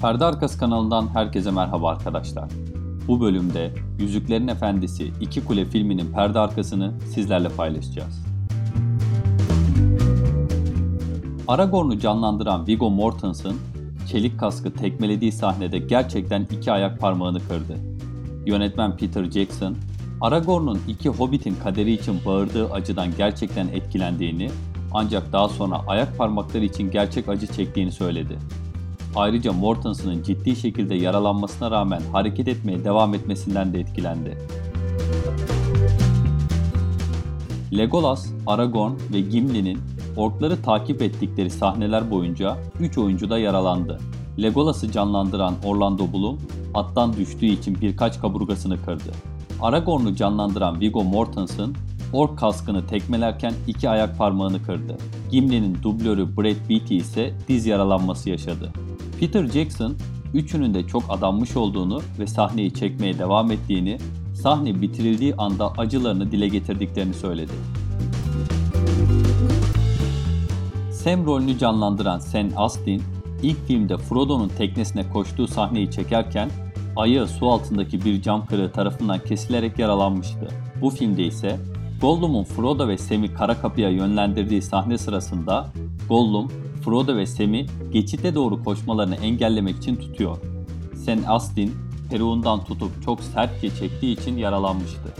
Perde Arkası kanalından herkese merhaba arkadaşlar. Bu bölümde Yüzüklerin Efendisi İki Kule filminin perde arkasını sizlerle paylaşacağız. Aragorn'u canlandıran Viggo Mortensen, çelik kaskı tekmelediği sahnede gerçekten iki ayak parmağını kırdı. Yönetmen Peter Jackson, Aragorn'un iki Hobbit'in kaderi için bağırdığı acıdan gerçekten etkilendiğini ancak daha sonra ayak parmakları için gerçek acı çektiğini söyledi. Ayrıca Mortensen'ın ciddi şekilde yaralanmasına rağmen hareket etmeye devam etmesinden de etkilendi. Legolas, Aragorn ve Gimli'nin orkları takip ettikleri sahneler boyunca 3 oyuncu da yaralandı. Legolas'ı canlandıran Orlando Bloom, attan düştüğü için birkaç kaburgasını kırdı. Aragorn'u canlandıran Viggo Mortensen, ork kaskını tekmelerken iki ayak parmağını kırdı. Gimli'nin dublörü Brad Beatty ise diz yaralanması yaşadı. Peter Jackson, üçünün de çok adanmış olduğunu ve sahneyi çekmeye devam ettiğini, sahne bitirildiği anda acılarını dile getirdiklerini söyledi. Sam rolünü canlandıran Sen Astin, ilk filmde Frodo'nun teknesine koştuğu sahneyi çekerken ayağı su altındaki bir cam kırığı tarafından kesilerek yaralanmıştı. Bu filmde ise Gollum'un Frodo ve Sam'i kara kapıya yönlendirdiği sahne sırasında Gollum, Frodo ve Sam'i geçite doğru koşmalarını engellemek için tutuyor. Sen Astin, peruğundan tutup çok sertçe çektiği için yaralanmıştı.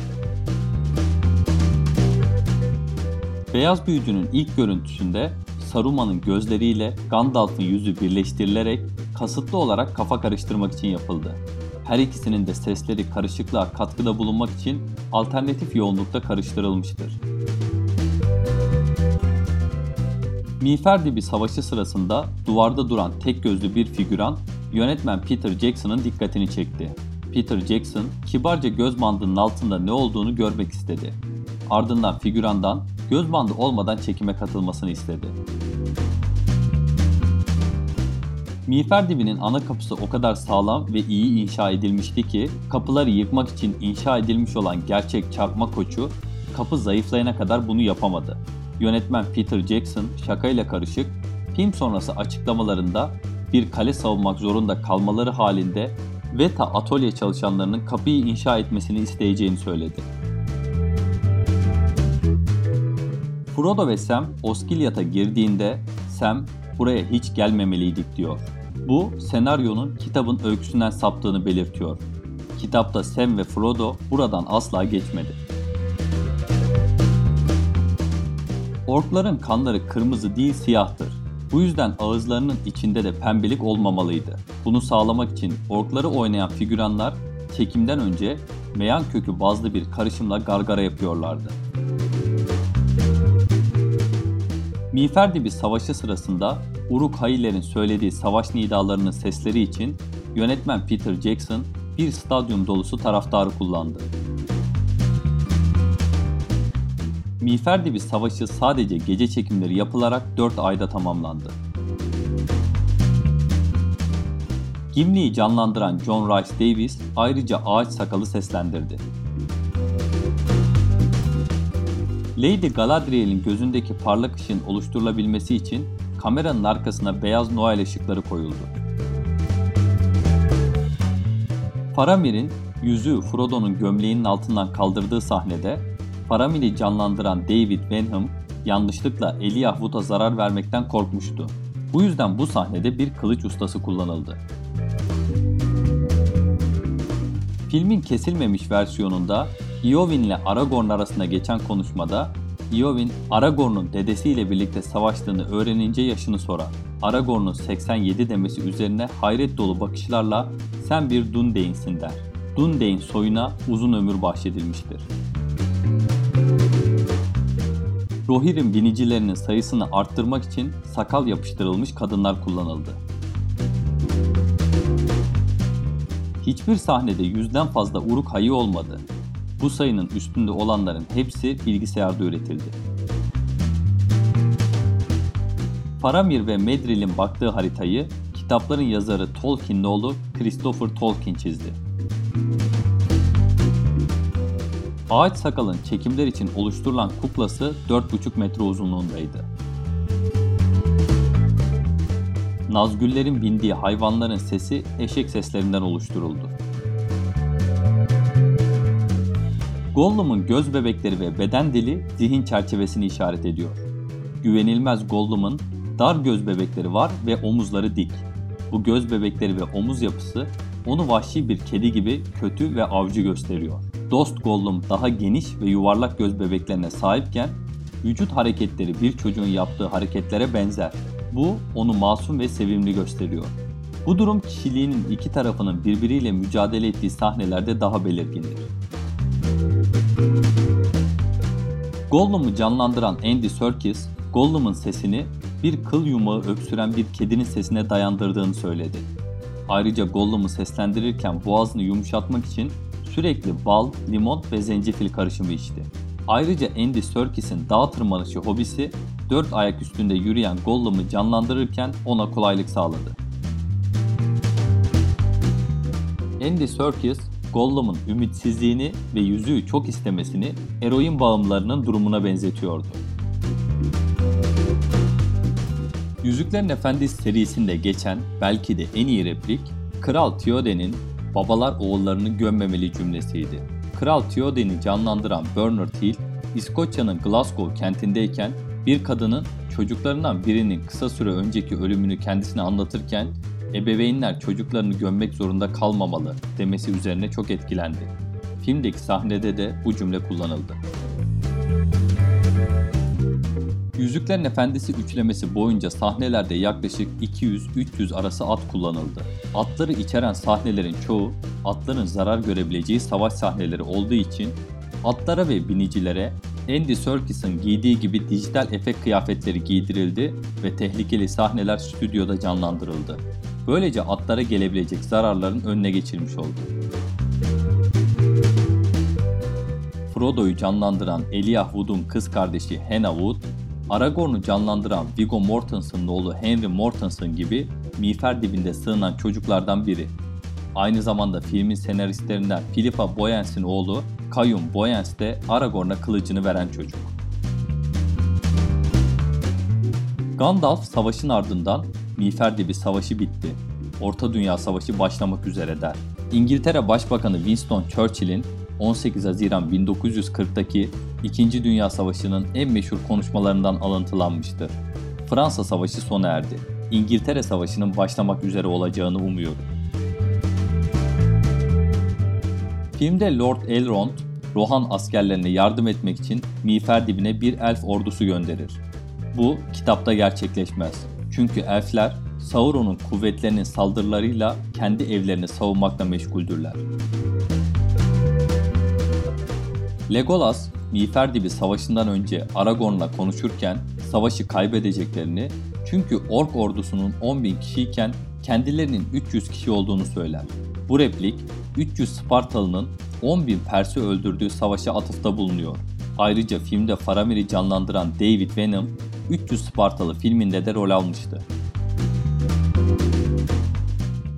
Beyaz Büyücü'nün ilk görüntüsünde Saruman'ın gözleriyle Gandalf'ın yüzü birleştirilerek kasıtlı olarak kafa karıştırmak için yapıldı. Her ikisinin de sesleri karışıklığa katkıda bulunmak için alternatif yoğunlukta karıştırılmıştır. Miğfer Dibi Savaşı sırasında duvarda duran tek gözlü bir figüran yönetmen Peter Jackson'ın dikkatini çekti. Peter Jackson kibarca göz bandının altında ne olduğunu görmek istedi. Ardından figürandan göz bandı olmadan çekime katılmasını istedi. Miğfer dibinin ana kapısı o kadar sağlam ve iyi inşa edilmişti ki kapıları yıkmak için inşa edilmiş olan gerçek çarpma koçu kapı zayıflayana kadar bunu yapamadı. Yönetmen Peter Jackson şakayla karışık film sonrası açıklamalarında bir kale savunmak zorunda kalmaları halinde Veta atölye çalışanlarının kapıyı inşa etmesini isteyeceğini söyledi. Frodo ve Sam Osgiliath'a girdiğinde Sam buraya hiç gelmemeliydik diyor. Bu senaryonun kitabın öyküsünden saptığını belirtiyor. Kitapta Sam ve Frodo buradan asla geçmedi. Orkların kanları kırmızı değil siyahtır. Bu yüzden ağızlarının içinde de pembelik olmamalıydı. Bunu sağlamak için orkları oynayan figüranlar çekimden önce meyan kökü bazlı bir karışımla gargara yapıyorlardı. Miğfer Dibi Savaşı sırasında Uruk Hayiller'in söylediği savaş nidalarının sesleri için yönetmen Peter Jackson bir stadyum dolusu taraftarı kullandı. Miğfer Dibi Savaşı sadece gece çekimleri yapılarak 4 ayda tamamlandı. Gimli'yi canlandıran John Rice Davis ayrıca ağaç sakalı seslendirdi. Lady Galadriel'in gözündeki parlak ışın oluşturulabilmesi için kameranın arkasına beyaz Noel ışıkları koyuldu. Faramir'in yüzüğü Frodo'nun gömleğinin altından kaldırdığı sahnede Faramir'i canlandıran David Benham yanlışlıkla Elijah Wood'a zarar vermekten korkmuştu. Bu yüzden bu sahnede bir kılıç ustası kullanıldı. Filmin kesilmemiş versiyonunda Eowyn ile Aragorn arasında geçen konuşmada Eowyn, Aragorn'un dedesiyle birlikte savaştığını öğrenince yaşını sorar. Aragorn'un 87 demesi üzerine hayret dolu bakışlarla sen bir Dundane'sin der. Dundane soyuna uzun ömür bahşedilmiştir. Rohirrim binicilerinin sayısını arttırmak için sakal yapıştırılmış kadınlar kullanıldı. Hiçbir sahnede yüzden fazla uruk hayı olmadı. Bu sayının üstünde olanların hepsi bilgisayarda üretildi. Faramir ve Medril'in baktığı haritayı kitapların yazarı Tolkien'in oğlu Christopher Tolkien çizdi. Ağaç Sakal'ın çekimler için oluşturulan kuklası 4,5 metre uzunluğundaydı. Nazgüllerin bindiği hayvanların sesi eşek seslerinden oluşturuldu. Gollum'un göz bebekleri ve beden dili zihin çerçevesini işaret ediyor. Güvenilmez Gollum'un dar göz bebekleri var ve omuzları dik. Bu göz bebekleri ve omuz yapısı onu vahşi bir kedi gibi kötü ve avcı gösteriyor. Dost Gollum daha geniş ve yuvarlak göz bebeklerine sahipken vücut hareketleri bir çocuğun yaptığı hareketlere benzer. Bu onu masum ve sevimli gösteriyor. Bu durum kişiliğinin iki tarafının birbiriyle mücadele ettiği sahnelerde daha belirgindir. Gollum'u canlandıran Andy Serkis, Gollum'un sesini bir kıl yumağı öksüren bir kedinin sesine dayandırdığını söyledi. Ayrıca Gollum'u seslendirirken boğazını yumuşatmak için sürekli bal, limon ve zencefil karışımı içti. Ayrıca Andy Serkis'in dağ tırmanışı hobisi dört ayak üstünde yürüyen Gollum'u canlandırırken ona kolaylık sağladı. Andy Serkis, Gollum'un ümitsizliğini ve yüzüğü çok istemesini eroin bağımlılarının durumuna benzetiyordu. Yüzüklerin Efendisi serisinde geçen belki de en iyi replik, Kral Theoden'in babalar oğullarını gömmemeli cümlesiydi. Kral Theoden'i canlandıran Bernard Hill, İskoçya'nın Glasgow kentindeyken bir kadının çocuklarından birinin kısa süre önceki ölümünü kendisine anlatırken ebeveynler çocuklarını gömmek zorunda kalmamalı demesi üzerine çok etkilendi. Filmdeki sahnede de bu cümle kullanıldı. Yüzüklerin Efendisi üçlemesi boyunca sahnelerde yaklaşık 200-300 arası at kullanıldı. Atları içeren sahnelerin çoğu atların zarar görebileceği savaş sahneleri olduğu için atlara ve binicilere Andy Serkis'in giydiği gibi dijital efekt kıyafetleri giydirildi ve tehlikeli sahneler stüdyoda canlandırıldı. Böylece atlara gelebilecek zararların önüne geçilmiş oldu. Frodo'yu canlandıran Elijah Wood'un kız kardeşi Hannah Wood, Aragorn'u canlandıran Viggo Mortensen'ın oğlu Henry Mortensen gibi miğfer dibinde sığınan çocuklardan biri. Aynı zamanda filmin senaristlerinden Philippa Boyens'in oğlu Kayum Boyens de Aragorn'a kılıcını veren çocuk. Gandalf savaşın ardından miğfer dibi savaşı bitti. Orta Dünya Savaşı başlamak üzere der. İngiltere Başbakanı Winston Churchill'in 18 Haziran 1940'daki İkinci Dünya Savaşı'nın en meşhur konuşmalarından alıntılanmıştır. Fransa Savaşı sona erdi. İngiltere Savaşı'nın başlamak üzere olacağını umuyorum. Filmde Lord Elrond, Rohan askerlerine yardım etmek için miğfer dibine bir elf ordusu gönderir. Bu kitapta gerçekleşmez. Çünkü elfler Sauron'un kuvvetlerinin saldırılarıyla kendi evlerini savunmakla meşguldürler. Legolas, Miğferdibi Savaşı'ndan önce Aragorn'la konuşurken savaşı kaybedeceklerini çünkü Ork ordusunun 10.000 kişiyken kendilerinin 300 kişi olduğunu söyler. Bu replik 300 Spartalı'nın 10.000 Pers'i öldürdüğü savaşa atıfta bulunuyor. Ayrıca filmde Faramir'i canlandıran David Venom 300 Spartalı filminde de rol almıştı.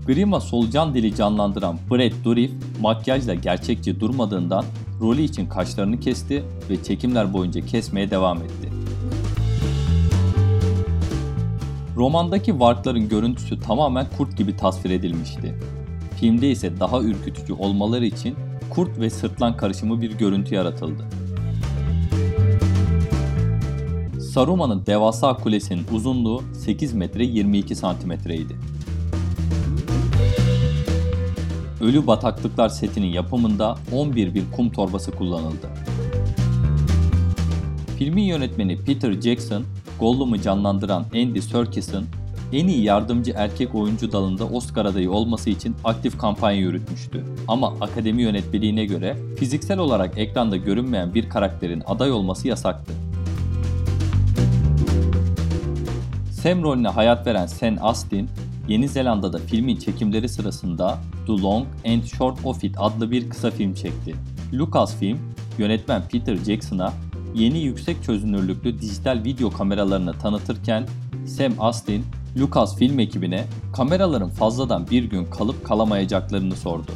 Grima solucan dili canlandıran Brett Dourif makyajla gerçekçi durmadığından rolü için kaşlarını kesti ve çekimler boyunca kesmeye devam etti. Romandaki varkların görüntüsü tamamen kurt gibi tasvir edilmişti. Filmde ise daha ürkütücü olmaları için kurt ve sırtlan karışımı bir görüntü yaratıldı. Saruman'ın devasa kulesinin uzunluğu 8 metre 22 santimetreydi. Ölü Bataklıklar setinin yapımında 11 bir kum torbası kullanıldı. Filmin yönetmeni Peter Jackson, Gollum'u canlandıran Andy Serkis'in en iyi yardımcı erkek oyuncu dalında Oscar adayı olması için aktif kampanya yürütmüştü. Ama akademi yönetmeliğine göre fiziksel olarak ekranda görünmeyen bir karakterin aday olması yasaktı. Sam rolüne hayat veren Sen Astin, Yeni Zelanda'da filmin çekimleri sırasında The Long and Short of It adlı bir kısa film çekti. Lucasfilm, yönetmen Peter Jackson'a yeni yüksek çözünürlüklü dijital video kameralarını tanıtırken Sam Astin, Lucasfilm ekibine kameraların fazladan bir gün kalıp kalamayacaklarını sordu.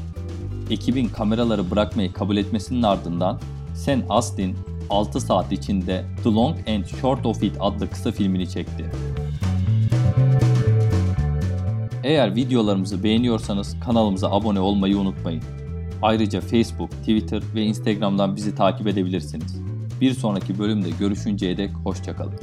Ekibin kameraları bırakmayı kabul etmesinin ardından Sam Astin 6 saat içinde The Long and Short of It adlı kısa filmini çekti. Eğer videolarımızı beğeniyorsanız kanalımıza abone olmayı unutmayın. Ayrıca Facebook, Twitter ve Instagram'dan bizi takip edebilirsiniz. Bir sonraki bölümde görüşünceye dek hoşçakalın.